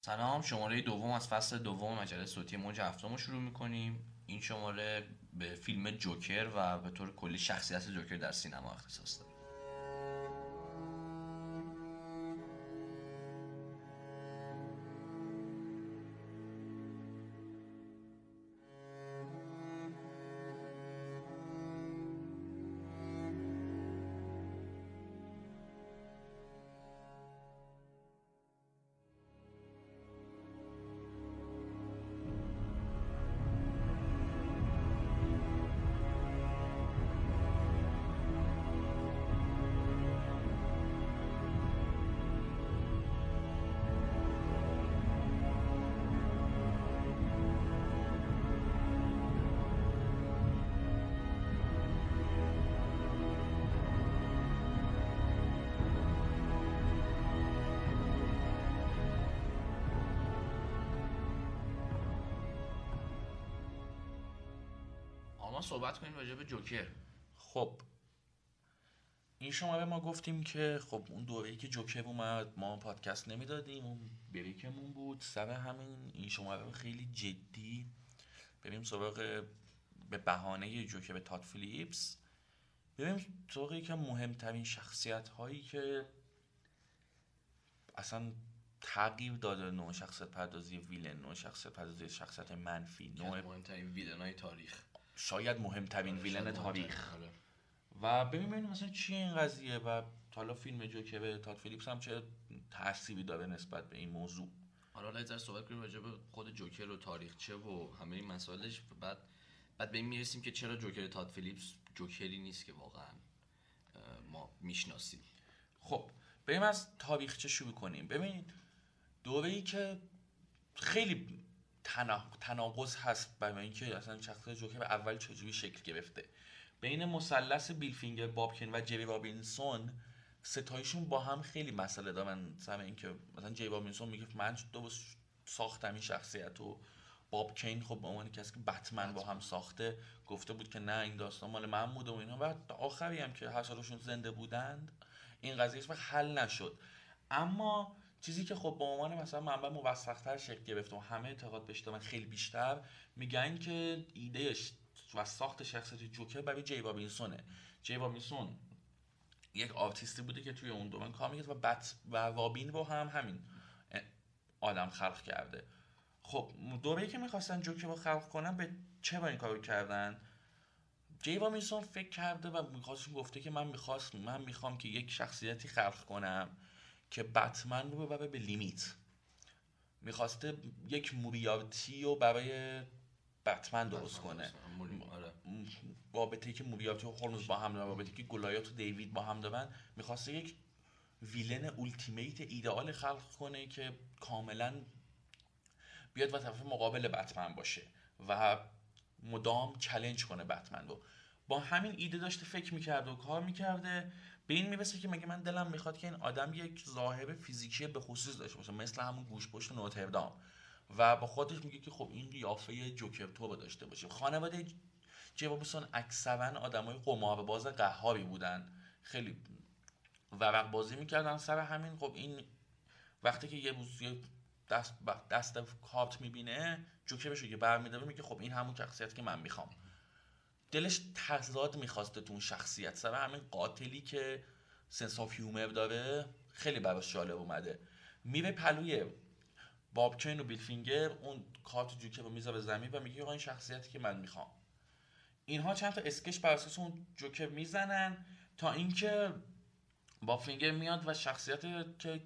سلام شماره دوم از فصل دوم مجله صوتی موج هفتم رو شروع می‌کنیم. این شماره به فیلم جوکر و به طور کلی شخصیت جوکر در سینما اختصاص داره. صحبت کنیم راجع به جوکر. خب. این شما به ما گفتیم که خب اون دوره‌ای که جوکر اومد ما پادکست نمی‌دادیم اون بریکمون بود سر همین. این شما خیلی جدی بریم سراغ به بهانه جوکر به تات فیلیپس. بریم سراغ که مهمترین شخصیت هایی که اصلا تغییر داده نوع شخصیت پردازی ویلن نوع شخصیت پردازی شخصیت منفی نوع مهمترین ویلن های تاریخ. شاید مهمترین آره، ویلن تاریخ. آره. و ببینیم مثلا چی این قضیه؟ و حالا فیلم جوکر تاد فیلیپس هم چه تأثیری داره نسبت به این موضوع؟ حالا حالا صحبت کنیم راجع به خود جوکر و تاریخچه و همه این مسائلش. بعد بعد به این می‌رسیم که چرا جوکر تاد فیلیپس جوکری نیست که واقعا ما می‌شناسیم. خب بریم از تاریخچه شروع کنیم. ببینید دوره ای که خیلی تناقض هست برای اینکه اصلا شخصیت جوکر اول چجوری شکل گرفته. بین مثلث بیلفینگر بابکن و جری رابینسون ستایشون با هم خیلی مسئله دارن. سر اینکه مثلا جری رابینسون میگه من دو ساختم این شخصیت و باب کین خب به عنوان کسی که بتمن با هم ساخته گفته بود که نه این داستان مال من بوده و اینا. و آخری هم که هر زنده بودند این قضیه حل نشد. اما چیزی که خب به عنوان مثلا منبع موثقتر شکل گرفته و همه اعتقاد بهش دارن خیلی بیشتر میگن که ایدهش و ساخت شخصیت جوکر برای جی رابینسونه. جی رابینسون یک آرتیستی بوده که توی اون دومن کار و بت و رابین رو هم همین آدم خلق کرده. خب دوره که می‌خواستن جوکر رو خلق کنن به چه با این کارو کردن؟ جی رابینسون فکر کرده و می‌خواست گفته که من می‌خواست من می‌خوام که یک شخصیتی خلق کنم. که بتمن رو ببره به لیمیت. می‌خواسته یک موریارتی رو برای بتمن درست کنه. رابطه که موریارتی و هولمز با هم دارن رابطه که گلایات و دیوید با هم دارن می‌خواسته یک ویلن اولتیمیت ایدئال خلق کنه که کاملا بیاد و طرف مقابل بتمن باشه و مدام چلنج کنه بتمن رو. با همین ایده داشته فکر می‌کرده و کار می‌کرده. به این می‌رسه که مگه من دلم می‌خواد که این آدم یک ظاهر فیزیکی به خصوص داشته باشه مثل همون گوش پشت نوتردام. و با خودش میگه که خب این قیافه جوکر تو داشته باشه. خانواده جوابسون اکثرا آدمای قمار باز قهاری بودن. خیلی ورق بازی می‌کردن سر همین. خب این وقتی که یه روز یه دست دست کارت می‌بینه جوکرش رو که برمیداره میگه خب این همون شخصیت که من می‌خوام. دلش تضاد می‌خواسته تو اون شخصیت. سر همین قاتلی که sense of humor داره خیلی براش جالب اومده. میره پهلوی باب کین و بیل فینگر اون کارت جوکر رو می‌ذاره زمین و میگه این شخصیتی که من می‌خوام. اینها چند تا sketch بر اساس اون جوکر می‌زنن تا اینکه بیل فینگر میاد و شخصیت که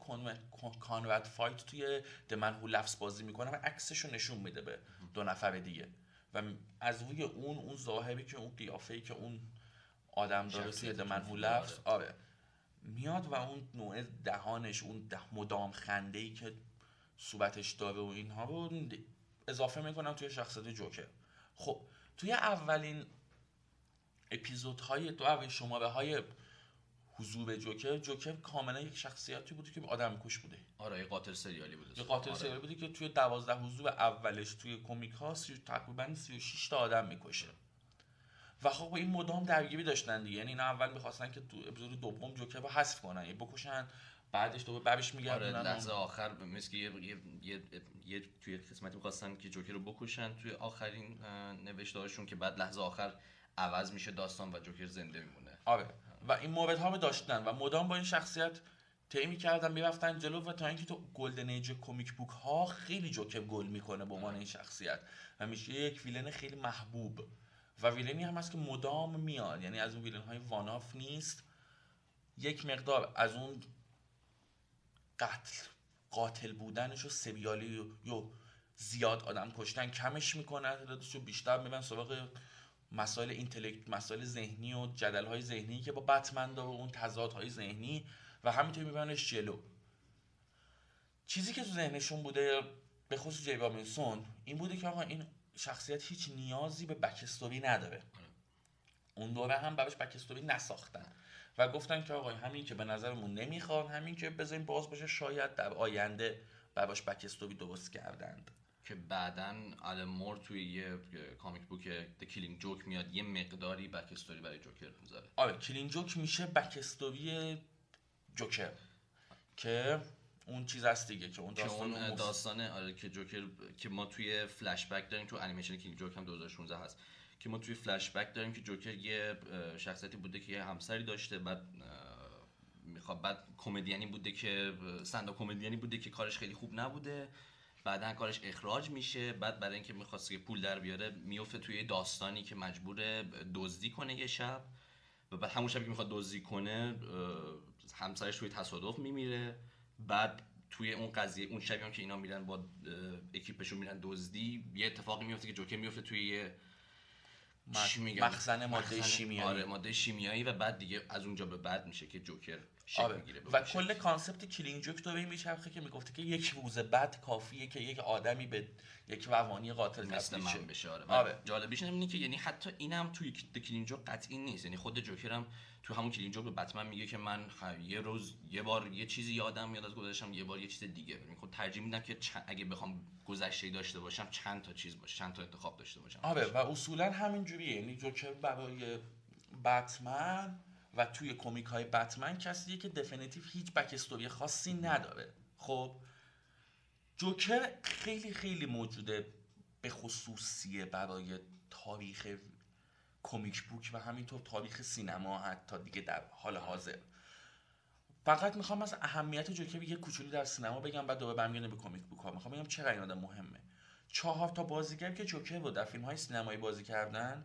کنراد فایت توی The Man Who Laughs بازی می‌کنه و عکسش رو نشون میده به دو نفر دیگه. و از روی اون اون ظاهری که اون قیافه‌ای که اون آدم داره توی منحول لفظ آره. میاد و اون نوع دهانش اون ده مدام خنده ای که صورتش داره و اینها رو اضافه می‌کنم توی شخصیت جوکر. خب توی اولین اپیزودهای دو اولین شماره های حضور جوکر جوکر کاملا یک شخصیتی بوده که آدم کش بوده. آره یه قاتل سریالی بوده. یه قاتل آره. سریالی بوده که توی دوازده حضور اولش توی کمیک ها تقریبا 36 تا آدم می‌کشه. و خب این مدام درگیری داشتن دیگه. یعنی اینا اول می‌خواستن که تو اپیزود دوم جوکر رو حذف کنن یعنی بکشن بعدش دوباره ببش آره میگردونن لحظه آخر مثل که یه, یه, یه, یه توی قسمتی می‌خواستن که جوکر رو بکشن توی آخرین اه، نوشتهاشون که بعد لحظه آخر عوض میشه داستان و جوکر زنده میمونه. آره. و این مورد ها رو داشتن و مدام با این شخصیت طی می‌کردن می‌رفتن جلو و تا اینکه تو گلدن ایج کمیک بوک ها خیلی جوکر گل می‌کنه به عنوان این شخصیت و میشه یک ویلن خیلی محبوب و ویلنی هم هست که مدام میاد یعنی از اون ویلن های واناف نیست. یک مقدار از اون قتل قاتل بودنش و سریالی و زیاد آدم کشتن کمش می‌کنه. تعدادش رو بیشتر میبن سراغ مسائل اینتלקت مسائل ذهنی و جدل های ذهنی که با بتمن داره و اون تضادهای ذهنی و همینطور میبرنش جلو. چیزی که تو ذهنشون بوده به خصوص جی این بوده که آقا این شخصیت هیچ نیازی به بکستوری نداره. اون دوره هم براش بکستوری نساختن و گفتن که آقا همین که به نظرمون نمی‌خواد همین که بذاریم باز باشه شاید در آینده براش بکستوری درست کردند. که بعدا آلن مور توی یه کامیک بوک The Killing Joke میاد یه مقداری بک استوری برای جوکر می‌ذاره. آره کلین جوک میشه بکستوری جوکر که اون چیز هست دیگه که اون داستان اون اون داستان آره که جوکر که ما توی فلش بک داریم تو انیمیشن کینگ جوک هم 2016 هست. که ما توی فلش بک داریم که جوکر یه شخصیتی بوده که یه همسری داشته بعد می‌خواد بعد کمدیانی بوده که سندا کمدیانی بوده که کارش خیلی خوب نبوده. بعدا کارش اخراج میشه بعد برای اینکه می‌خواست که پول در بیاره میفته توی داستانی که مجبور دزدی کنه یه شب و بعد همون شبی که می‌خواد دزدی کنه همسرش توی تصادف میمیره بعد توی اون قضیه اون شبی هم که اینا میرن با اکیپشون میرن دزدی یه اتفاقی میفته که جوکر میفته توی یه؟ مخزن ماده شیمیایی. آره ماده شیمیایی و بعد دیگه از اونجا به بعد میشه که جوکر آره. و. کل concept Killing Joke تو این میچرخه که می‌گفته که یک روز بد کافیه که یک آدمی به یک روانی قاتل مثل من بشه آره, آره. آره. جالبیش اینه که یعنی حتی اینم توی کلینجو قطعی نیست یعنی خود جوکرم تو همون کلینجو به بتمن میگه که من یه روز یه بار یه چیزی یادم میاد از گذشتم یه بار یه چیز دیگه یعنی خود ترجیح میدم که اگه بخوام گذشته داشته باشم چند تا چیز باشه چند تا انتخاب داشته باشم آره و اصولا همین جوریه یعنی جوکر برای بتمن و توی کمیک های بتمن کسیه که دفینیتیو هیچ بک استوری خاصی نداره. خب جوکر خیلی خیلی موجوده به خصوصیه برای تاریخ کمیک بوک و همینطور تاریخ سینما حتی دیگه در حال حاضر. فقط می‌خوام از اهمیت جوکر یه کوچولو در سینما بگم بعد دوباره برمیگردم به کمیک بوک ها می‌خوام بگم چرا این آدم مهمه. چهار تا بازیگر که جوکر رو در فیلم های سینمایی بازی کردن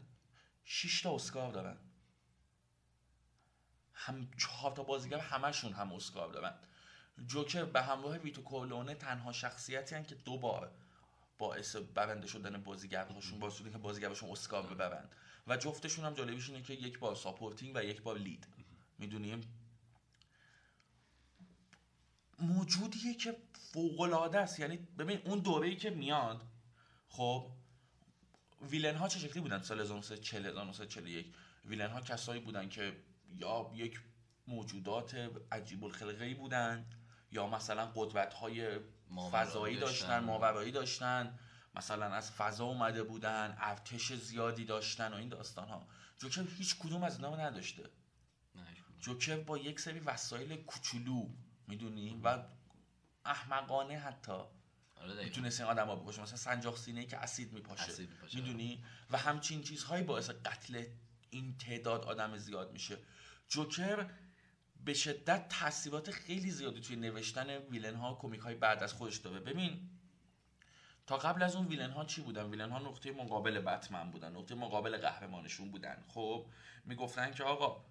6 تا اسکار دارن. هم چهار تا بازیگر همشون هم اسکار دارن جوکر به همراه ویتو کورلونه تنها شخصیتی هن که دو بار باعث برنده شدن بازیگرهاشون باعث شدن که بازیگرشون اسکار ببرن. و جفتشون هم جالبیش اینه که یک بار supporting و یک بار lead. می‌دونیم موجودیه که فوق العاده است. یعنی ببین اون دوره‌ای که میاد خب villain ها چه شکلی بودن؟ سال 1940 1941 villain ها کسایی بودن که یا یک موجودات عجیب الخلقه ای بودن یا مثلا قدرت های فضایی داشتن. ماورایی داشتن. مثلا از فضا اومده بودن ارتش زیادی داشتن و این داستان ها جوکر هیچ کدوم از اینا رو نداشته. جوکر با یک سری وسایل کوچولو می‌دونی؟ و احمقانه حتی. آره. می‌تونست این آدم ها بکشه. مثلا سنجاق سینه که اسید میپاشه. اسید میپاشه. می‌دونی؟ و همچین چیزهایی باعث قتل این تعداد آدم زیاد میشه. جوکر به شدت تاثیرات خیلی زیادی توی نوشتن ویلن ها کمیک های بعد از خودش داره. ببین تا قبل از اون ویلن ها چی بودن؟ ویلن ها نقطه مقابل بتمن بودن نقطه مقابل قهرمانشون بودن. خب می‌گفتن که آقا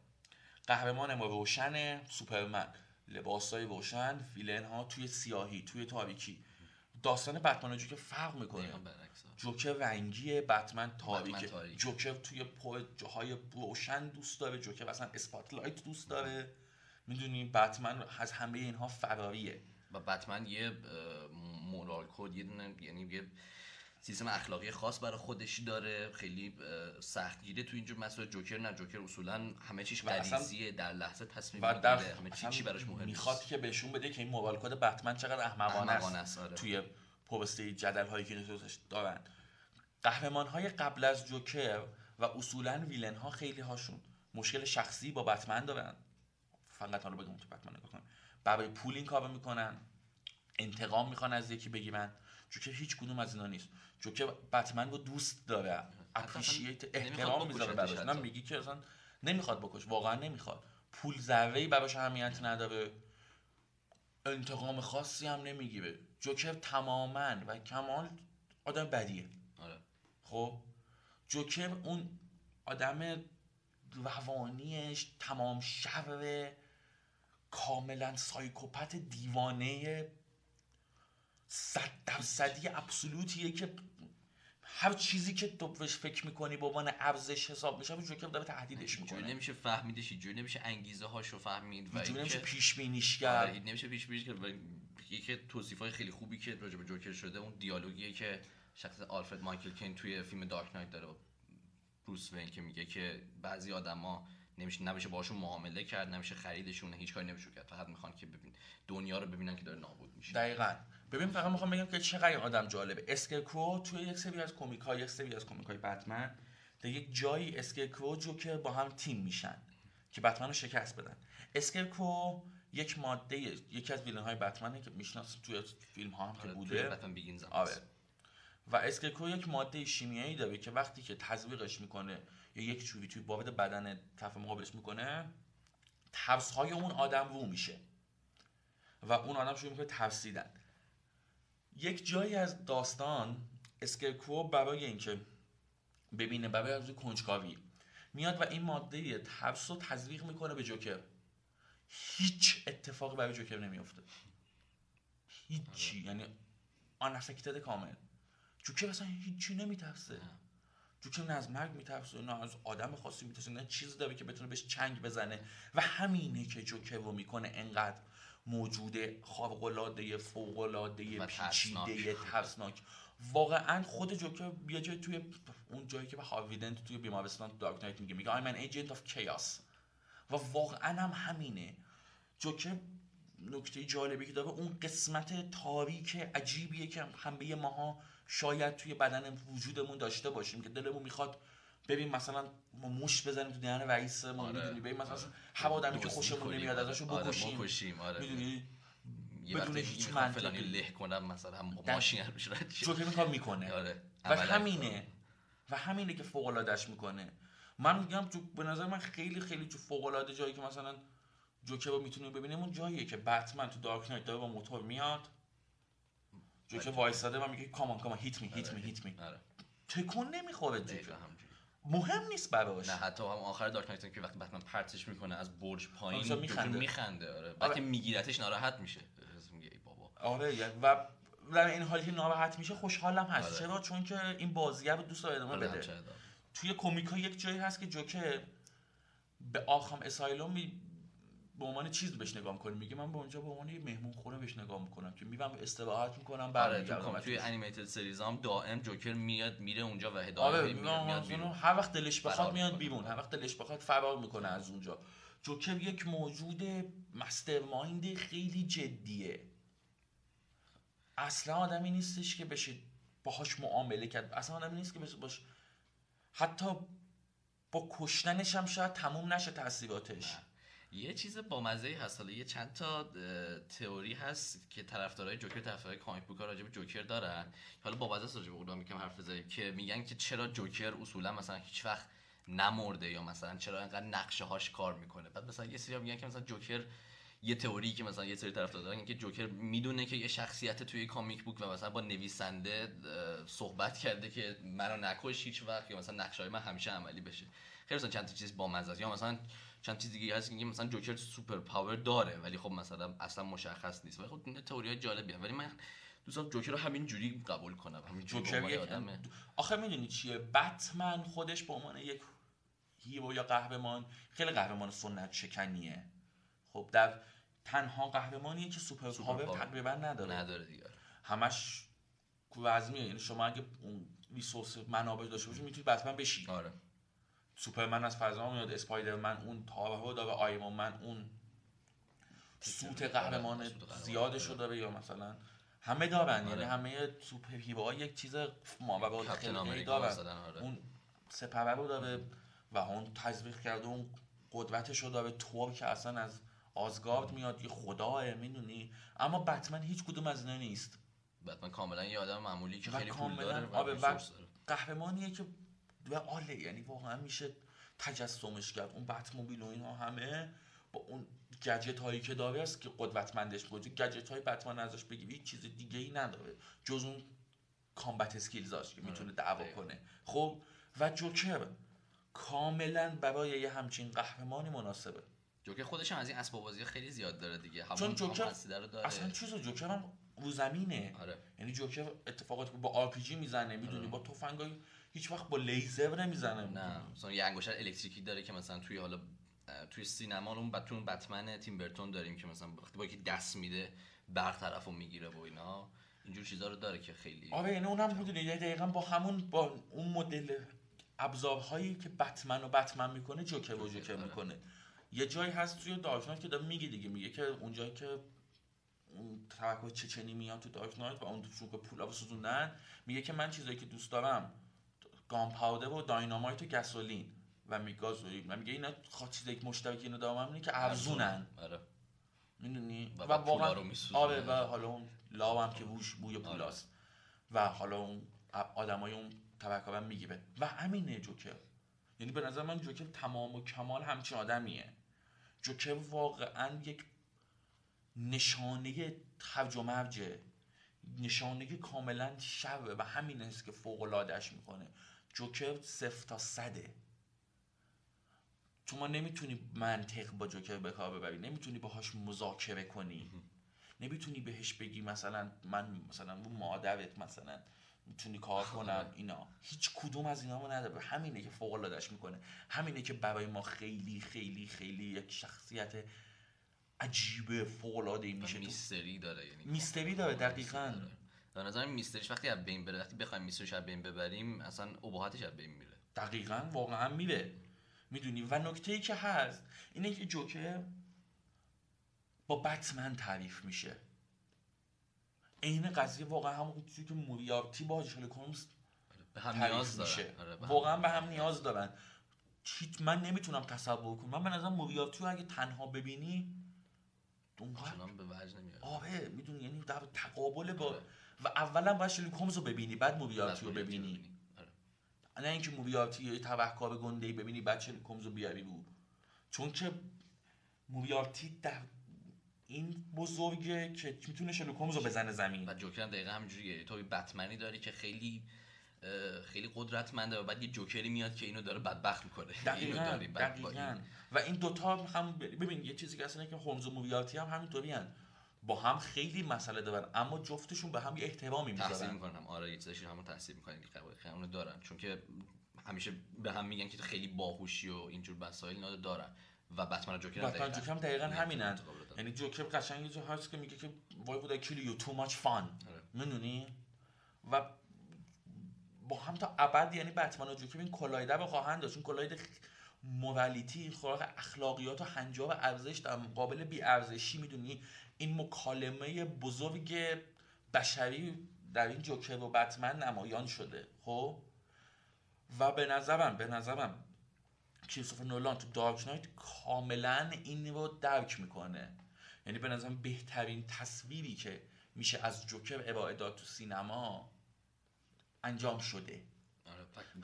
قهرمان ما روشنه سوپرمن. لباسای روشن ویلن ها توی سیاهی توی تاریکی. داستان بتمن و جوکر فرق می‌کنه. جوکر رنگیه بتمن تاریکه. تاریک. جوکر توی جاهای روشن دوست داره. جوکر اصلا اسپاتلایت دوست داره. می‌دونی؟ بتمن از همه اینها فراریه و بتمن یه مورال کد یه دونه یعنی یه سیستم اخلاقی خاص برای خودش داره خیلی سختگیره تو اینجور مسائل. جوکر نه جوکر اصولا همه چیش غریزیه در لحظه تصمیم و می‌گیره در همه چی چی براش مهم می‌خواد که بهشون بده که این موبایل کد بتمن چقدر احمقانه است. آره. توی پوسته جدل هایی که دوستش دارن. قهرمان های قبل از جوکر و اصولا ویلن ها خیلی هاشون مشکل شخصی با بتمن دارن. فقط حالا بگم تو بتمن نگاه برای پول این کارو می‌کنن. انتقام می‌خوان از یکی بگیرن. جوکر هیچ کدوم از اینا نیست. جوکر بتمن رو دوست داره. اپریشیت احترام می‌ذاره براش. نه میگی که اصلا نمی‌خواد بکش. واقعا نمی‌خواد. پول ذره ای براش اهمیت نداره. انتقام خاصی هم نمی‌گیره. جوکر تماما و کمال آدم بدیه. آره. خب؟ جوکر اون آدم روانیش تمام شر کاملا سایکوپت دیوانه صد درصدی ابسولوتیه که هر چیزی که تو بهش فکر می‌کنی به عنوان ارزش حساب میشه جوکر داره تهدیدش می‌کنه. نمیشه فهمیدش جوری نمیشه انگیزه هاشو فهمید و نمیشه پیش بینیش کرد آره، نمیشه پیش بینیش کرد یکی توصیف های خیلی خوبی که راجع به جوکر شده اون دیالوگیه که شخص آلفرد مایکل کین توی فیلم دارک نایت داره بروس وین که میگه که بعضی آدما نمیشه نمیشه باشون معامله کرد نمیشه خریدشون هیچ کاری نمیشه کرد. فقط می‌خوان که ببین دنیا رو ببینن که داره نابود میشه. دقیقاً. ببین فقط می‌خوام بگم که چقدر آدم جالبه. Scarecrow توی یک سری از کمیک های یک سری از کمیک های بتمن در یک جایی Scarecrow جوکر با هم تیم میشن که بتمن رو شکست بدن. Scarecrow یک ماده یکی از villain های بتمنه که میشناس توی فیلم ها هم که آره، بوده. آره. و Scarecrow یک ماده شیمیایی داره که وقتی که تزریقش می‌کنه یا یک چوبی توی بابد بدن طرف مقابلش می‌کنه ترس های اون آدم رو میشه. و اون آدم شروع می‌کنه ترسیدن. یک جایی از داستان اسکرکرو برای اینکه ببینه برای از کنجکاوی میاد و این ماده ترس رو تزریق می‌کنه به جوکر. هیچ اتفاقی برای جوکر نمیفته هیچی. یعنی آن کامل. جوکر اصلا هیچی نمیترسه. جوکر نه از مرگ میترسه نه از آدم خاصی میترسه نه چیزی داره که بتونه بهش چنگ بزنه. و همینه که جوکر رو می‌کنه انقدر موجود خارق‌العاده فوق‌العاده پیچیده ترسناک. واقعا خود جوکر یه جای توی اون جایی که به هاویدنت توی بیمارستان دارک نایت میگه میگه I'm an agent of chaos. و واقعا هم همینه. جوکر نکته جالبی که داره اون قسمت تاریک عجیبیه که همه ماها شاید توی بدن وجودمون داشته باشیم که دلمون می‌خواد ببین مثلا ما موش بزنیم تو دهن رئیس ما آره. می‌دونی؟ ببین مثلا آره. هر آدمی که خوشمون نمیاد ازشو آره، بکشیم. آره. می‌دونی؟ بدون هیچ منطقی. له کنم مثلا ماشین روش رد چون کار می‌کنه. آره. و همینه. و همینه که فوق العادهش می‌کنه. من میگم تو به نظر من خیلی خیلی تو فوق العاده جایی که مثلا جوکر رو می‌تونیم ببینیم اون جاییه که بتمن تو دارک نایت داره با موتور میاد. جوکر وایساده و میگه کامان کامان هیت می هیت می هیت می تکون نمی‌خوره جوکر مهم نیست براش. نه حتی هم آخر دارک نایت که وقتی بتمن پرتش می‌کنه از برج پایین میخنده. میخنده آره. بعد که میگیرتش ناراحت میشه. بابا. آره یعنی و در این حالی که ناراحت میشه خوشحالم هست. آره. چرا؟ چون که این بازیه رو دوست داره ادامه آره، بده. توی کمیک ها یک جایی هست که جوکر به آخام اسایلوم به عنوان چیز بهش نگاه می‌کنیم میگه من به اونجا به عنوان یه مهمون خونه بهش نگاه می‌کنم که میرم استراحت می‌کنم برمیگردم. آره توی انیمیتد سریز هم دائم جوکر میاد میره اونجا و هدایت آره میاد بیرون. هر وقت دلش بخواد میاد بیرون هر وقت دلش بخواد فرار می‌کنه از اونجا. جوکر یک موجود مستر مایند خیلی جدیه. اصلا آدمی نیستش که بشه باهاش معامله کرد. اصلا آدمی نیست که بشه باش حتی با کشتنش هم شاید تموم نشه تاثیراتش یه چیز با مزه هست. حالا یه چند تا تئوری هست که طرفدارای جوکر طرفدارای کامیک بوک راجع به جوکر دارن. حالا با مزه راجع به اونها میگم حرف بزنیم که میگن که چرا جوکر اصولا مثلا هیچ وقت نمرده یا مثلا چرا انقدر نقشه هاش کار می‌کنه. بعد مثلا یه سری میگن که مثلا جوکر یه تئوری که مثلا یه سری طرفدار دارن که جوکر می‌دونه که یه شخصیت توی کامیک بوک و مثلا با نویسنده صحبت کرده که منو نکش هیچ وقت یا مثلا نقشه های من همیشه عملی بشه. خیلی مثلا چند تا چیز با مزه یا مثلا چند چیز دیگه هست که مثلا جوکر superpower داره ولی خب مثلا اصلا مشخص نیست. ولی خب این تئوری جالبی ولی من دوستان جوکر رو همین جوری قبول کنم. همین جوکر آدمه. آخه می‌دونی چیه؟ بتمن خودش به عنوان یک hero یا قهرمان. خیلی قهرمان سنت شکنیه. خب در تنها قهرمانیه که superpower تقریبا نداره. نداره دیگه. همش رزمیه یعنی شما اگه اون resource منابع داشته باشی می‌تونی بتمن بشی. آره. سوپرمن از فضا میاد اسپایدرمن اون تابه داره آیرون من اون. سوت قهرمان زیادشو داره یا مثلا همه دارن یعنی آره. همه سوپر هیروها یک چیز مابقا خیلی دارن. آره. اون سپره رو داره و اون تزریق کرده اون قدرتش رو داره طور که اصلا از آزگارد میاد یه خداه می‌دونی؟ اما بتمن هیچ کدوم از اینا نیست. بتمن کاملا یه آدم معمولی که خیلی پول داره و آره، و قهرمانیه که و آله یعنی واقعا میشه تجسمش کرد. اون بتموبیل و اینها همه با اون گجت هایی که داره است که قدرتمندش بود. گجت های بتمن ازش بگی هیچ چیز دیگه ای نداره. جز اون کامبت اسکیلزاش که می‌تونه دعوا. کنه. خب و جوکر کاملا برای یه همچین قهرمانی مناسبه. جوکر خودش هم از این اسباب بازی خیلی زیاد داره دیگه. همون چون جوکر داره. اصلا چیز جوکر هم رو زمینه. آره. یعنی جوکر اتفاقات با آر پی جی می‌زنه می‌دونی آره. با تفنگای هیچ وقت با لیزر نمی‌زنه نه مثلا یه انگشتر الکتریکی داره که مثلا توی حالا توی سینما اون اون بتمن تیم برتون داریم که مثلا وقتی با یکی دست میده برطرف رو می‌گیره و اینا اینجور چیزا رو داره که خیلی آره یعنی اونم می‌دونی یه دقیقا با همون با اون مدل ابزارهایی که بتمن و بتمن می‌کنه جوکر و جوکر، آره. می‌کنه. یه جایی هست توی دارک نایت که داره میگه دیگه میگه که اونجایی که اون توقع چچنی میاد تو دارک نایت و اون توشون که پولا سوزوندن میگه که من چیزایی که دوست دارم گام پاودر و داینامایت و گسولین و میگازولین و میگه اینا چیزایی که مشترک اینو دارم. اینه که ارزونن. آره. می‌دونی؟ و واقعا. آره و حالا اون لاو هم که بوش بوی آره. پولاست. و حالا اون آدمای اون هم می‌گیره و همینه جوکر. یعنی به نظر من جوکر تمام و کمال همچین آدمیه. جوکر واقعا یک نشانه خرج و مرجه نشانه کاملا شبه و همین است که فوق العادهش می‌کنه. جوکر صفر تا صده. تو ما نمی‌تونی منطق با جوکر به کار ببری. نمی‌تونی باهاش مذاکره کنی. نمی‌تونی بهش بگی مثلا من مثلا اون مادرت مثلا می‌تونی کار کنم اینا. هیچ کدوم از اینا رو نداره. همینه که فوق العادهش می‌کنه. همینه که برای ما خیلی خیلی خیلی یک شخصیت عجیب فوق العاده میشه. میستری داره یعنی میستری داره دقیقاً. داره. به نظر میستریش وقتی از بین بره وقتی بخوایم میستریش از بین ببریم اصلا ابهاتش از بین میره. دقیقا واقعا میره. می‌دونی؟ و نکته ای که هست اینه که جوکر با بتمن تعریف میشه. عین قضیه واقعا همون چیزی که موریارتی با شرلوک هولمز به هم نیاز میشه. داره آره، به هم- واقعا به هم نیاز دارن. هیچ من نمی‌تونم تصور کنم. من به نظر موریارتی رو اگه تنها ببینی چنان به وجه نمیاد. آره می‌دونی؟ یعنی در تقابل با آره. و اولا باید شرلوک هولمز رو ببینی بعد موریارتی رو ببینی. آره. نه اینکه موریارتی یه گنده ای ببینی بعد چه کمزو بیاری رو. چون که موریارتی در این بزرگه که می‌تونه شلوک هولمز رو بزنه زمین. و جوکر هم دقیقا همینجوریه. تو بتمنی داری که خیلی خیلی قدرتمنده و بعد یه جوکری میاد که اینو داره بدبخت می‌کنه. دقیقا داری دقیقا این- و این دوتا هم ببین یه چیزی که اصلا که هولمز و موریارتی هم همینطوری. با هم خیلی مسئله دارن اما جفتشون به هم یه احترامی تحصیل می‌ذارن می‌کنم. آره یه چیزاشی همون تحصیل می‌کنن اونو دارن. چون که همیشه به هم میگن که خیلی باهوشی و اینجور اینا رو دارن. و بتمن و جوکر هم بتمن دقیقاً جوکر هم دقیقا همینن. یعنی جوکر قشنگ یه جا هست که میگه که I kill you? Too much fun. آره. می‌دونی؟ و با هم تا ابد یعنی بتمن و جوکر این کلاهیده رو خواهند داشت. این کلاهیده مورالیتی خوراک اخلاقیات و هنجار و ارزش در مقابل بی ارزشی می‌دونی؟ این مکالمه بزرگ بشری در این جوکر و بتمن نمایان شده خب؟ و به نظرم به نظرم کریستوفر نولان تو دارک نایت کاملا این رو درک می‌کنه. یعنی به نظرم بهترین تصویری که میشه از جوکر ارائه داد تو سینما انجام شده.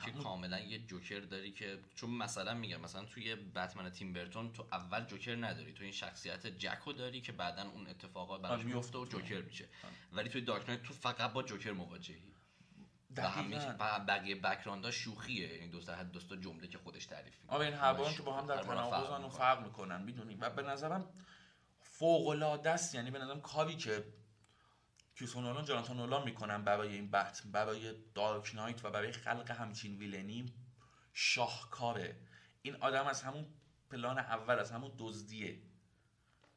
که کاملا یه جوکر داری که چون مثلا میگم مثلا توی بتمن تیم برتون تو اول جوکر نداری تو این شخصیت جکو داری که بعدا اون اتفاقات براش آره، میفته و. جوکر میشه. ولی توی دارک نایت تو فقط با جوکر مواجهی. و. و بقیه بک‌گراندها شوخیه. یعنی دوست حد دوستا جمله که خودش تعریف می‌کنه. آره این هر که با هم در تناقضن و فرق می‌کنن می‌دونی؟ و به نظرم فوق العاده است. یعنی به نظرم کاری که کریستوفر نولان جاناتان نولان می‌کنن برای این بحث برای دارک نایت و برای خلق همچین ویلنی شاهکاره این آدم از همون پلان اول از همون دزدیه.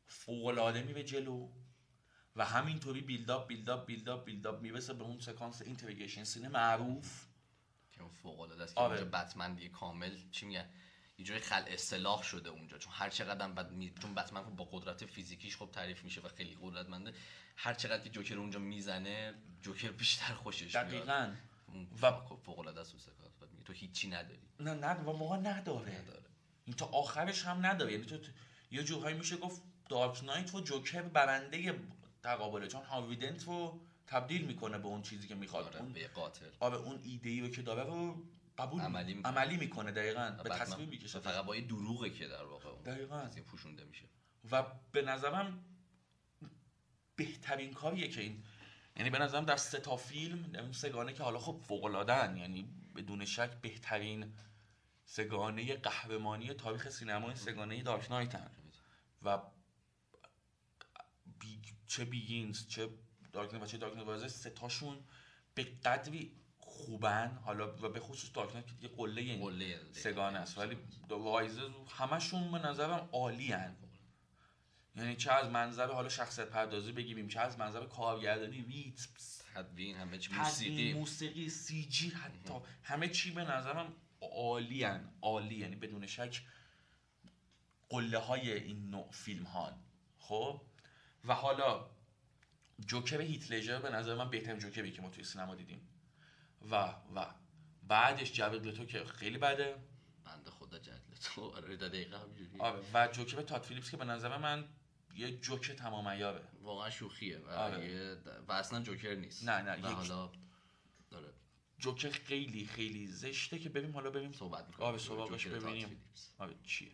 فوق العاده میره جلو و همینطوری build-up build-up build-up build-up می‌رسه به اون سکانس interrogation scene ه معروف. که اون فوق العاده است که آره. کامل چی میگن؟ یه جوری خلع سلاح شده اونجا. چون هر چقدر بعد می... چون بتمن خب با قدرت فیزیکیش خب تعریف میشه و خیلی قدرتمنده هر چقدر که جوکر اونجا می‌زنه جوکر بیشتر خوشش میاد. دقیقاً. و- فوق العاده است تو هیچی نداری. نه نه و واقعا نداره. نداره. این تا آخرش هم نداره. یعنی تو یه جورهایی میشه گفت دارک نایت و جوکر برنده تقابله چون هاویدنت رو تبدیل می‌کنه به اون چیزی که می‌خواد. آره اون به قاتل. آره اون ایده ای رو که داره رو قبول عملی می‌کنه. عملی می‌کنه دقیقا به تصویر می‌کشه فقط با یه دروغه که در واقع دقیقاً. قضیه پوشونده میشه و به نظرم بهترین کاریه که این یعنی به نظرم در سه تا فیلم اون سگانه که حالا خب فوق یعنی بدون شک بهترین سه‌گانه قهرمانی تاریخ سینما این سه‌گانه Dark Knight ن و بی... چه Begins چه Dark Knight و چه Dark Knight سه تاشون به قدری خوبن. حالا و به خصوص Dark Knight که دیگه قله این قله سه‌گانه است. ولی Rises همشون به نظرم عالی یعنی چه از منظر حالا شخصیت پردازی بگیم چه از منظر کارگردانی ریتم تدوین همه چی موسیقی. موسیقی CG حتی همه چی به نظرم عالی هن. عالی یعنی بدون شک قله های این نوع فیلم ها. خب؟ و حالا جوکر هیت لژر به نظر من بهترین جوکری که ما توی سینما دیدیم. و و. بعدش جاوید لتو که خیلی بده. بنده خدا جدل تو آره دقیقا همینجوری آره و جوکر تاد فیلیپس که به نظر من یه جوک تمام عیاره واقعا شوخیه و, آره. یه- و اصلا جوکر نیست. نه، نه، و یک- حالا داره جوکر خیلی خیلی زشته که ببین حالا ببین صحبت می‌کنه آره سراغش ببینیم. آره چیه؟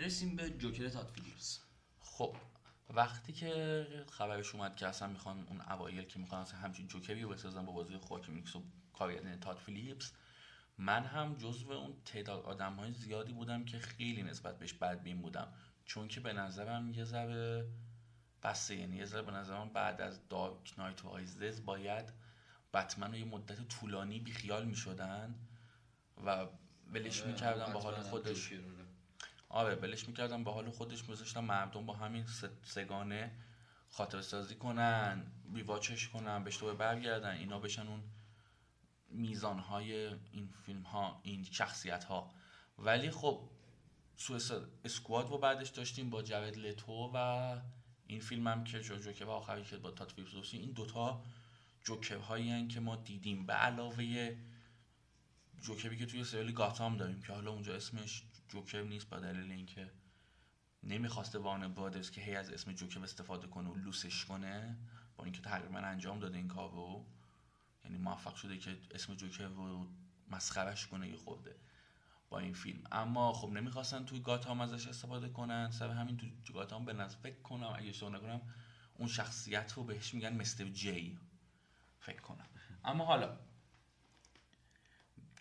برسیم به جوکر تاد فیلیپس خب وقتی که خبرش اومد که اصلا می‌خوان اون اوایل که می‌خوان اصلا همچین جوکری رو بسازن با بازی خواکینیکس و کارگردان تاد فیلیپس من هم جزو اون تعداد آدم های زیادی بودم که خیلی نسبت بهش بدبین بودم. چون که به نظرم یه ذره بسته یعنی یه ذره به نظرم بعد از دارک نایت رایزز باید بتمن رو یه مدت طولانی بیخیال می‌شدن و آره، ولش می‌کردن با حال خودش. آره ولش می‌کردم به حال خودش میذاشتم مردم با همین سگانه خاطر سازی کنن بیواچش کنن بهش تو برگردن اینا بشن اون میزان های این فیلم ها این شخصیت ها ولی خب سویساد اسکواد رو بعدش داشتیم با جوید لتو و این فیلم هم که جو جوکر و آخری که با تات داشتیم این دوتا جوکر هایی که ما دیدیم. به علاوه جوکری که توی سریال گاتام داریم که حالا اونجا اسمش جوکر نیست با دلیل اینکه نمی‌خواسته وارنر برادرز که هی از اسم جوکر استفاده کنه و لوسش کنه با اینکه تقریبا انجام داده این کار رو. یعنی موفق شده که اسم جوکر رو مسخرش کنه یه خورده با این فیلم. اما خب نمی‌خواستن توی گاتام ازش استفاده کنن. سر همین تو گاتام به نظر فکر کنم اگه اشتباه نکنم اون شخصیت رو بهش میگن مستر جی. فکر کنم. اما حالا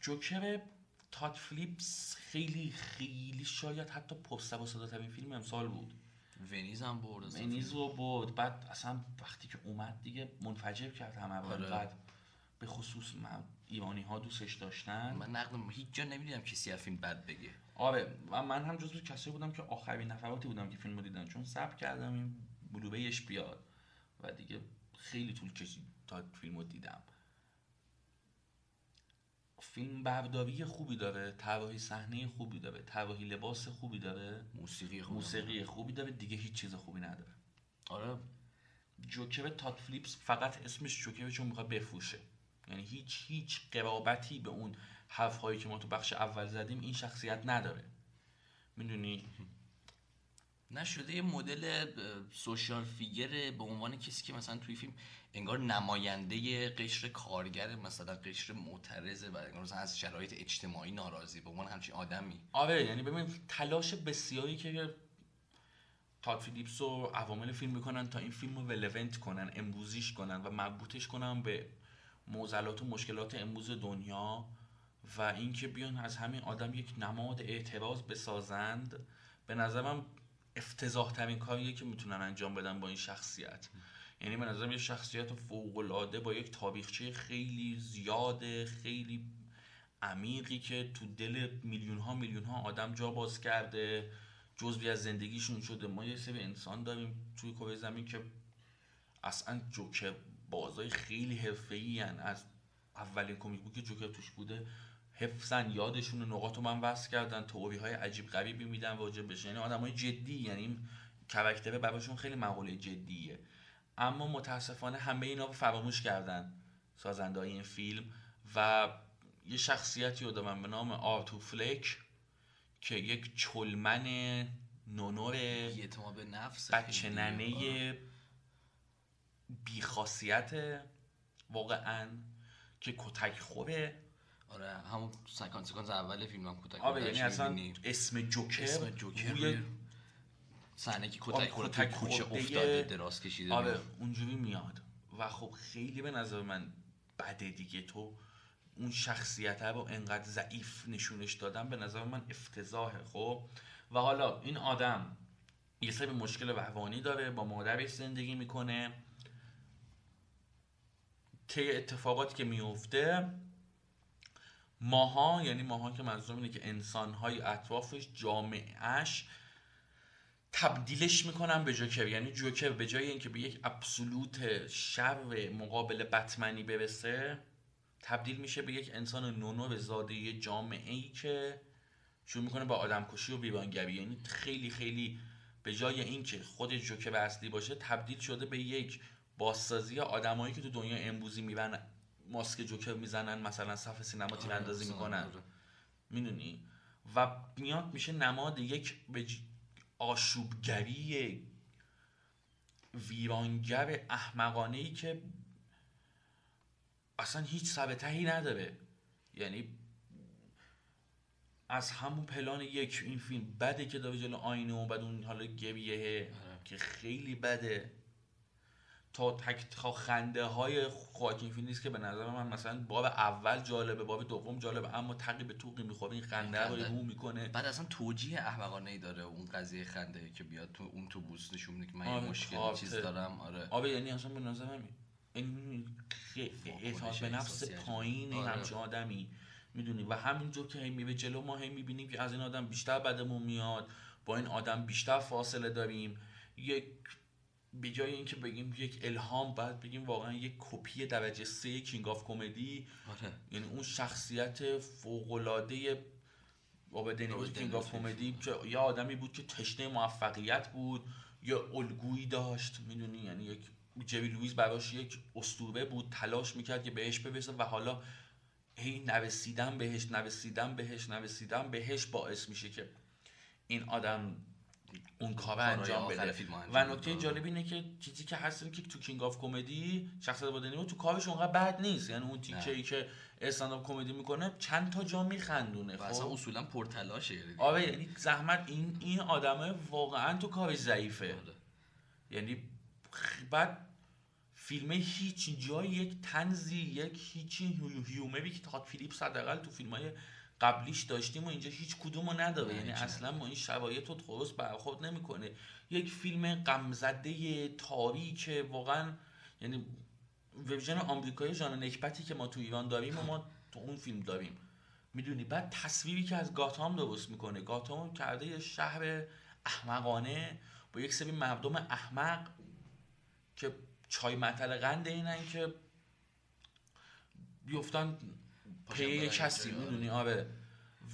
جوکر تات فلیپس خیلی خیلی شاید حتی پست و صداترین فیلم امسال بود. ونیز هم برد. منیز رو بود بعد اصلا وقتی که اومد دیگه منفجر کرد همه رو. آره. به خصوص من ایرانی ها دوستش داشتن. من نقدم هیچ جا نمی‌دیدم کسی از فیلم بد بگه. آره. و من هم جزو کسایی بودم که آخرین نفراتی بودم که فیلم رو دیدن چون سب کردم این بلوبیش بیاد. و دیگه خیلی طول کشید تا فیلم رو دیدم. فیلم برداری خوبی داره طراحی صحنه خوبی داره طراحی لباس خوبی داره. موسیقی خوب موسیقی خوبی داره دیگه هیچ چیز خوبی نداره. آره. جوکر تات فلیپس فقط اسمش جوکر چون می‌خواد بفروشه. یعنی هیچ هیچ قرابتی به اون حرف هایی که ما تو بخش اول زدیم این شخصیت نداره. می‌دونی؟ نشده یه مدل سوشال فیگر به عنوان کسی که مثلا توی فیلم انگار نماینده قشر کارگر مثلا قشر معترضه و انگار مثلا از شرایط اجتماعی ناراضی به عنوان همچین آدمی. آره یعنی ببین تلاش بسیاری که تاد فیلیپس و عوامل فیلم می‌کنن تا این فیلم رو ولونت کنن امروزیش کنن و مربوطش کنن به معضلات و مشکلات امروز دنیا و اینکه بیان از همین آدم یک نماد اعتراض بسازند. به نظرم افتضاح ترین کاریه که می‌تونن انجام بدن با این شخصیت. یعنی به نظرم یه شخصیت فوق العاده با یک تاریخچه خیلی زیاده خیلی عمیقی که تو دل میلیون ها میلیون ها آدم جا باز کرده جزوی از زندگیشون شده. ما یه سری انسان داریم توی کره زمین که اصلا جوکر بازای خیلی حرفه‌ای از اولین کمیک بوک جوکر توش بوده. حفظن یادشون نقاط رو من وصل کردن تئوری های عجیب غریبی میدن واجب بشه یعنی آدم های جدی یعنی کرکتر براشون خیلی مقوله جدیه. اما متاسفانه همه اینا رو فراموش کردن سازنده این فیلم و یه شخصیتی رو دارم به نام آرتو فلک که یک چلمن نونور به نفس بچه ننه بیخاصیت واقعا که کتک خوره آره همون سکانس سکانس اول فیلم هم کتک آره یعنی اصلا اسم جوکر اسم جوکر روی صحنه که کتک خورده توی کوچه افتاده دراز کشیده آره اونجوری میاد. و خب خیلی به نظر من بده دیگه. تو اون شخصیت رو انقدر ضعیف نشونش دادن به نظر من افتضاحه خب؟ و حالا این آدم یه سری مشکل روانی داره با مادرش زندگی می‌کنه. طی اتفاقاتی که میفته ماها یعنی ماها که منظورم اینه که انسانهای اطرافش جامعهش تبدیلش می‌کنن به جوکر. یعنی جوکر به جای اینکه به یک ابسولوت شر مقابل بتمنی برسه تبدیل میشه به یک انسان نونو زاده جامعه ای که شروع می‌کنه با آدم کشی و بیبانگری یعنی خیلی خیلی به جای اینکه خود جوکر اصلی باشه تبدیل شده به یک بازسازی آدمایی که تو دنیا امروزی میرن ماسک جوکر می‌زنن مثلا صف سینما تیر آره، اندازی می‌کنن آره. می‌دونی و میاد میشه نماد یک آشوبگری ویرانگر احمقانه ای که اصلا هیچ سبتهی نداره یعنی از همون پلان یک این فیلم بده که داره جلو آینه و بعد اون حالا گریه آره. که خیلی بده تا تک تا خنده های خواکین فینیکس که به نظر من مثلا بار اول جالبه بار دوم جالبه اما تقی به توقی می‌خوره این خنده رو رو می‌کنه. بعد اصلا توجیه احمقانه ای داره اون قضیه خنده که بیاد تو اون اتوبوس نشون میده که من آره مشکل چیز دارم. آره. آره یعنی اصلا به نظر من این اعتماد به نفس پایین آره. همچین آدمی می‌دونی؟ و همینجور که هی میره جلو ما هی می‌بینیم که از این آدم بیشتر بدمون میاد با این آدم بیشتر فاصله داریم. یک به جای اینکه بگیم یک الهام بعد بگیم واقعا یک کپی درجه سه King of Comedy آره. یعنی اون شخصیت فوق العاده بابا King of Comedy که یه آدمی بود که تشنه موفقیت بود یا الگویی داشت می‌دونی؟ یعنی یک جری لوییز براش یک اسطوره بود تلاش می‌کرد که بهش برسه و حالا هی نرسیدن بهش نرسیدن بهش نرسیدن بهش باعث میشه که این آدم اون کار انجام بده و نکته جالب اینه که چیزی که هست که تو King of Comedy شخصیت باب تو کارش اونقدر بد نیست. یعنی اون تیکه ای که استنداپ کمدی می‌کنه چند تا جا میخندونه خب اصلا اصولا پرتلاشه آره یعنی زحمت این این آدمه واقعا تو کارش ضعیفه. آره. یعنی بعد فیلم هیچ جای یک تنزی یک هیچی هیومری که تات فیلیپس حداقل تو فیلم های قبلیش داشتیم و اینجا هیچ کدوم رو نداره یعنی اصلا ما این شرایط رو درست برخورد نمی‌کنه. یک فیلم غمزده تاریک واقعا یعنی ورژن آمریکایی ژان نکبتی که ما تو ایران داریم و ما تو اون فیلم داریم. می‌دونی؟ بعد تصویری که از گاتام درست می‌کنه. گاتام کرده یه شهر احمقانه با یک سری مردم احمق که چای مطل قند اینن که بیفتن پی کسی می‌دونی آره.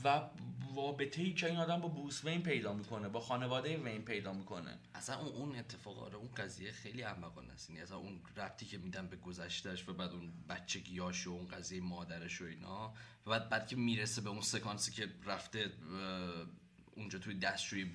و رابطه ای که این آدم با بوس وین پیدا می‌کنه با خانواده وین پیدا می‌کنه. اصلا اون اون اتفاق آره اون قضیه خیلی احمقانه است. یعنی اصلا اون ربطی که میدن به گذشتهش و بعد اون بچگیاش و اون قضیه مادرش و اینا و بعد بعد که می‌رسه به اون سکانسی که رفته اونجا توی دستشوی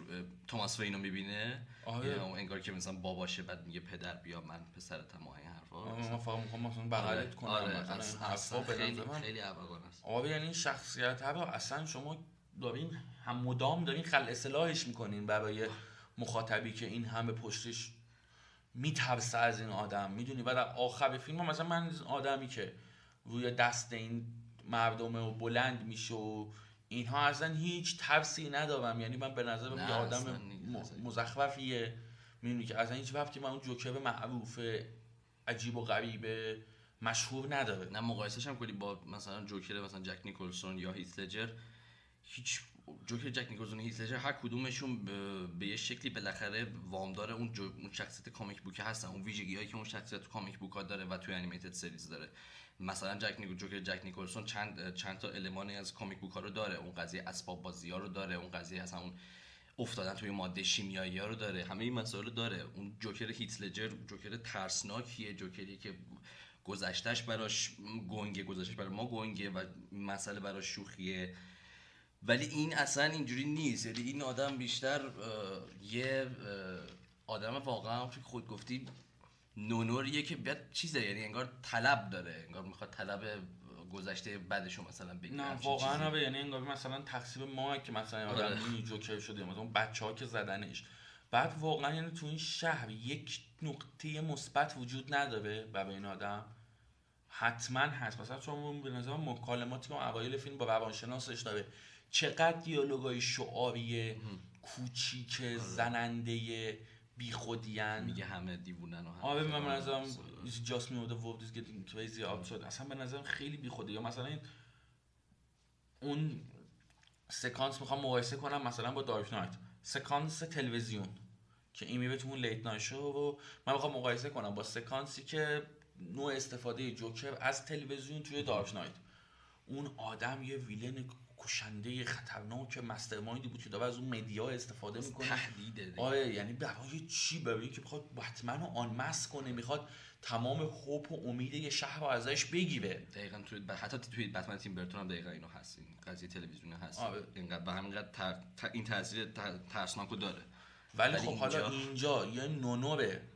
توماس وینو می‌بینه. آره. انگار که مثلا باباشه بعد میگه پدر بیا من پسرتم و من فقط می‌خوام مثلا بغلت کنم. آره. مثلا خیلی خیلی است. آره یعنی این شخصیت رو اصلا شما دارین هم مدام دارین خل اصلاحش می‌کنین برای مخاطبی که این همه پشتش میترسه از این آدم. می‌دونی؟ بعد آخر فیلم مثلا من آدمی که روی دست این مردمه و بلند میشه و اینها اصلا هیچ ترسی ندارم. یعنی من به نظر یه آدم مزخرفیه. می‌دونی که اصلا هیچ وقتی من اون جوکر معروف عجیب و غریبه مشهور نداره. نه مقایسش هم کنی با مثلا جوکر مثلا جک نیکلسون یا هیت لجر. هیچ جوکر جک نیکلسون هیتلر هر کدومشون به یه شکلی بالاخره وامدار اون, جو... اون شخصیت کامیک بوک هستن. اون ویژگی هایی که اون شخصیت تو کامیک بوک ها داره و توی انیمیتد سریز داره. مثلا جک نیکو جوکر جک نیکلسون چند چند تا المانی از کامیک بوک ها رو داره. اون قضیه اسباب بازی ها رو داره. اون قضیه اصلا اون افتادن توی ماده شیمیایی ها رو داره. همه این مسائل رو داره. اون جوکر هیتلجر جوکر ترسناکیه. جوکری که گذشتش براش گنگه گذشتش برای ما گنگه و مسئله براش شوخیه. ولی این اصلا اینجوری نیست. یعنی این آدم بیشتر یه آدم واقعا خود گفتی نونوریه که بیاد چیزه یعنی انگار طلب داره انگار می‌خواد طلب گذشته بعدشو مثلا بگیره نه واقعا نه یعنی انگار مثلا تقسیم ما که مثلا آدم آره. جوکر شده مثلا بچه ها که زدنش. بعد واقعا یعنی تو این شهر یک نقطه مثبت وجود نداره به این آدم. حتما هست. مثلا چون به نظر مکالماتی که اوایل فیلم با روانشناسش داره چقدر دیالوگای شعاری کوچیک آره. زننده بی خودیان میگه همه دیوونن و آره من نظرم جاست می world is getting crazy outside اصلا به نظرم خیلی بی خوده یا مثلا این اون سکانس می‌خوام مقایسه کنم مثلا با دارک نایت. سکانس تلویزیون که این میره تو اون لیت نایت شو و من می‌خوام مقایسه کنم با سکانسی که نوع استفاده جوکر از تلویزیون توی دارک نایت. اون آدم یه ویلن کشنده خطرناک مسترمایندی بود که داره از اون مدیا استفاده می‌کنه. تهدیده آره یعنی برای چی برای که بخواد بتمن رو آنمس کنه می‌خواد تمام خوب و امید یه شهر رو ازش بگیره. دقیقا توی ب... حتی توی بتمن تیم برتون هم دقیقا اینو هست. این قضیه تلویزیونی هست. آره. اینقدر به همینقدر تر... این تاثیر تر... ترسناکو داره. ولی, خب اینجا... حالا اینجا یه نونوره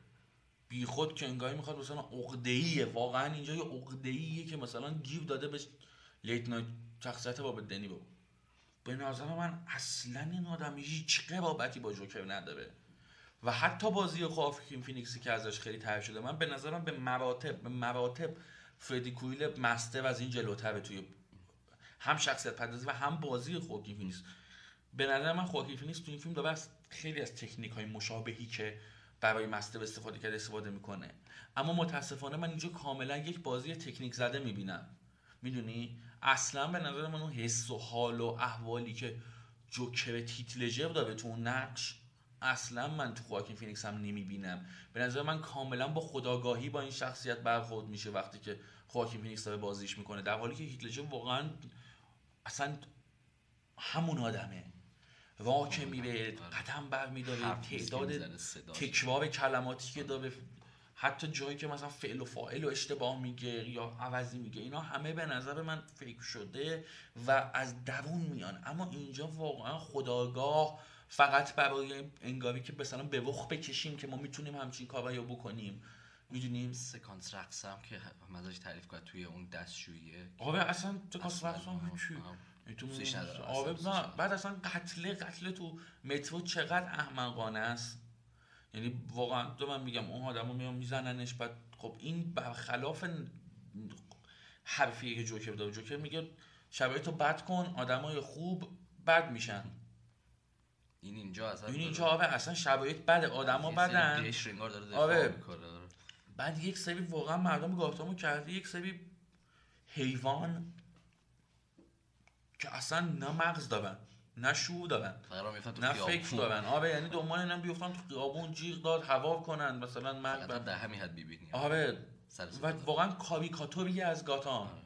بیخود که انگاری می‌خواد مثلا عقده‌ایه. واقعا اینجا یه عقده‌ایه که مثلا گیو داده به late night شخصیت باب دنیرو بود به نظر من اصلا این آدم هیچ قرابتی با جوکر نداره. و حتی بازی خواکین فینیکسی که ازش خیلی تعریف شده من به نظرم به مراتب به مراتب فردی کوئل Master از این جلوتره توی هم شخصیت پردازی و هم بازی خواکین فینیکس. به نظر من خواکین فینیکس توی این فیلم داره خیلی از تکنیک های مشابهی که برای Master استفاده کرده استفاده می‌کنه. اما متاسفانه من اینجا کاملا یک بازی تکنیک زده می‌بینم. می‌دونی؟ اصلا به نظر من اون حس و حال و احوالی که جوکر هیث لجر داره تو اون نقش اصلا من تو خواکین فینیکس هم نمی‌بینم. به نظر من کاملا با خودآگاهی با این شخصیت برخورد میشه وقتی که خواکین فینیکس داره بازیش می‌کنه. در حالی که هیث لجر واقعا اصلا همون آدمه. که میره قدم بر میداره تعداد تکرار کلماتی که داره حتی جایی که مثلا فعل و فاعل و اشتباه میگه یا عوضی میگه اینا همه به نظر من فکر شده و از درون میان. اما اینجا واقعا خداگاه فقط برای انگاری که مثلا به وخ بکشیم که ما می‌تونیم همچین کارا بکنیم. می‌دونیم؟ سکانس رقص هم که مزاج تعریف کرد توی اون دستشوییه آره اصلا سکانس رقص هم چی آره بعد اصلا قتل قتل تو مترو چقدر احمقانه است. یعنی واقعا تو من میگم اون آدمو میان میزننش بعد خب این برخلاف حرفیه که جوکر داره جوکر میگه شرایط رو بد کن آدمای خوب بد میشن. این اینجا اصلا این اینجا آره اصلا شرایط بده آدما بدن. آره بعد یک سری واقعا مردم گاتامو کرده یک سری حیوان که اصلا نه مغز دارن. نه شعور دارن نه فکر دارن. آره یعنی دنبال اینم بیفتن تو خیابون جیغ داد هوا کنن مثلا مرد در همین حد ببینی آره. و واقعا کاریکاتوری از گاتام آره.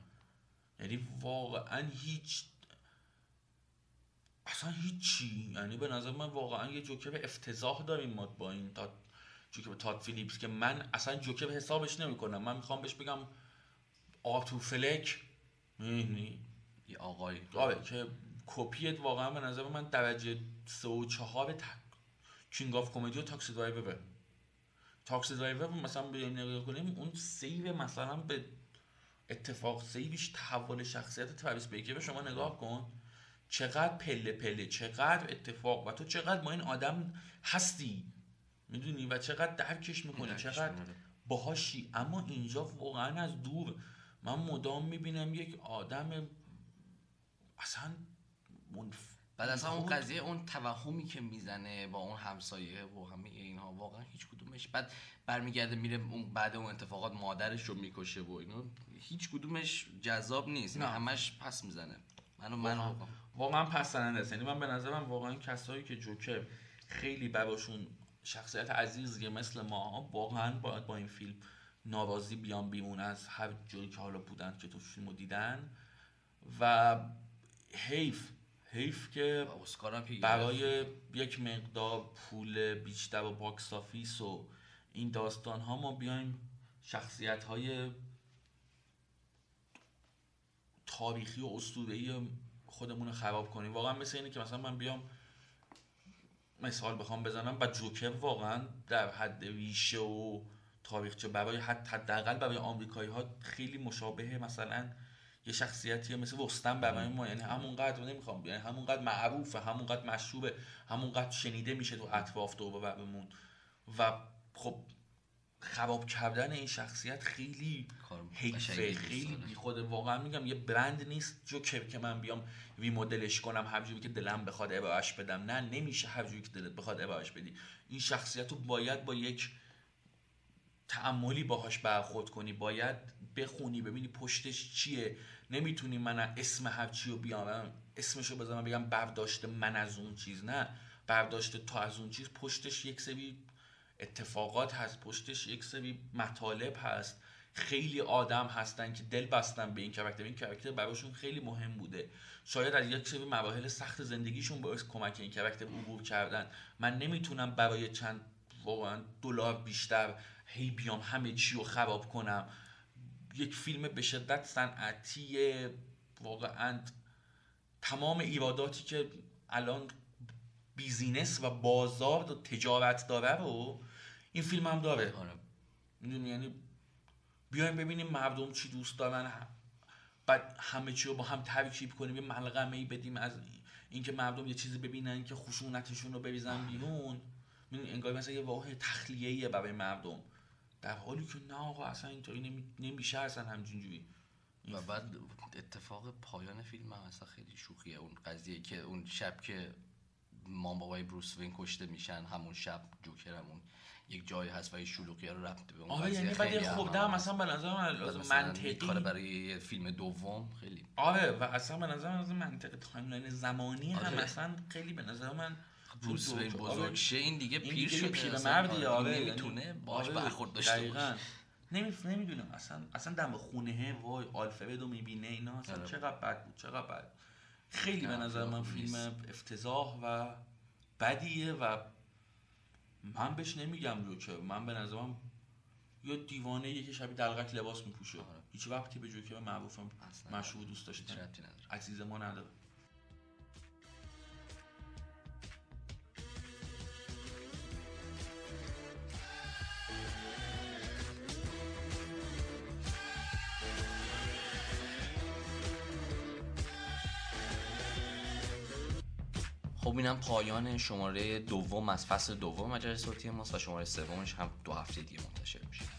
یعنی واقعا هیچ اصلا هیچی. یعنی به نظر من واقعا یه جوکر افتضاح داریم ما با این تا جوکر تاد فیلیپس که من اصلا جوکر حسابش نمی‌کنم. من می‌خوام بهش بگم آرتور فلک. یه آقای. آره که کپی واقعا به نظر من درجه سه و چهار King of Comedy و Taxi Driver Taxi Driver مثلا بریم نگاه کنیم اون سیر مثلا به اتفاق سیرش تحول شخصیت تراویس بیکل شما نگاه کن. چقدر پله پله چقدر اتفاق و تو چقدر با این آدم هستی؟ می‌دونی؟ و چقدر درکش می‌کنی چقدر باهاشی. اما اینجا واقعا از دور من مدام می‌بینم یک آدم اصلا بعد اصلا اون قضیه اون توهمی که می‌زنه با اون همسایه و همه اینها واقعا هیچ کدومش بعد برمیگرده میره اون بعد اون اتفاقات مادرش رو می‌کشه و اینا. هیچ کدومش جذاب نیست. نه. همش پس می‌زنه. منو من واقعا پسندنده است. یعنی من به نظرم واقعا کسایی که جوکر خیلی براشون شخصیت عزیزیه مثل ما واقعا باید با این فیلم ناراضی بیان بیرون از هر جایی که حالا بودن که تو فیلمو دیدن. و حیف حیف که برای یک مقدار پول بیشتر و box office و این داستان ها ما بیایم شخصیت های تاریخی و اسطوره‌ای خودمون رو خراب کنیم. واقعا مثل اینه که مثلا من بیام مثال بخوام بزنم و جوکر واقعا در حد ریشه و تاریخچه برای حداقل برای آمریکایی ها خیلی مشابه مثلا یه شخصیتی مثل رستم برای ما یعنی همونقدر نمی‌خوام یعنی همونقدر معروفه همونقدر مشهوره همونقدر شنیده میشه تو اطراف دور برمون و خب خراب کردن این شخصیت خیلی حیفه خیلی بی خود واقعا میگم یه برند نیست جوکر که من بیام مدلش کنم هر جوری که دلم بخواد ارائهش بدم. نه نمیشه هر جوری که دلت بخواد ارائهش بدی. این شخصیت رو باید با یک تعملی باهاش برخورد کنی. باید بخونی ببینی پشتش چیه. نمی‌تونی من اسم هر چی رو بیارم اسمشو بزنم بگم برداشت من از اون چیز. نه. برداشت تا از اون چیز. پشتش یک سری اتفاقات هست. پشتش یک سری مطالب هست. خیلی آدم هستن که دل بستن به این کرکتر این کرکتر براشون خیلی مهم بوده. شاید از یک سری مراحل سخت زندگیشون باعث کمک این کرکتر عبور کردن. من نمی‌تونم برای چند واقعا دلار بیشتر هی بیام همه چی رو خراب کنم. یک فیلم به شدت صنعتی واقعا تمام ایراداتی که الان بیزینس و بازار و تجارت داره رو این فیلم هم داره. آره. یعنی بیایم ببینیم مردم چی دوست دارن بعد همه چی رو با هم ترکیب کنیم یه ملغمه ای بدیم از اینکه مردم یه چیزی ببینن که خشونتشون رو بریزن بیرون. انگار مثلا یه واقع تخلیه برای مردم. در حالی که نه آقا اصلا اینطوری نمیشه اصلا همجوری و بعد اتفاق پایان فیلم هم اصلا خیلی شوخیه اون قضیه که اون شب که مامان بابای بروس وین کشته میشن همون شب جوکر همون یک جایی هست و یه شلوغی رو رفت به اون آره یعنی بعد خب ده مثلا به نظر من منطقی کار برای فیلم دوم خیلی آره و اصلا به نظر من منطق timeline زمانی آره. هم مثلا خیلی به نظر من بروس وین بزرگ شه این دیگه پیر شده پیر مردی آره نمی‌تونه یعنی باش آره برخورد داشته باشه. نمی‌دونم اصلا اصلا دم خونه وای آلفرد رو می‌بینه اینا اصلا آره. چقدر بد بود چقدر بد خیلی به نظر من فیلم افتضاح و بدیه و من بهش نمیگم جوکر. من به نظرم یا دیوانه یکی شبیه دلغک لباس میپوشه. آره. هیچ وقتی به جوکر معروفم مشهور دوست داشتم عزیز ما نداره. اینم پایان شماره دوم از فصل دوم مجله صوتی ماست و شماره سومش هم دو هفته دیگه منتشر میشه.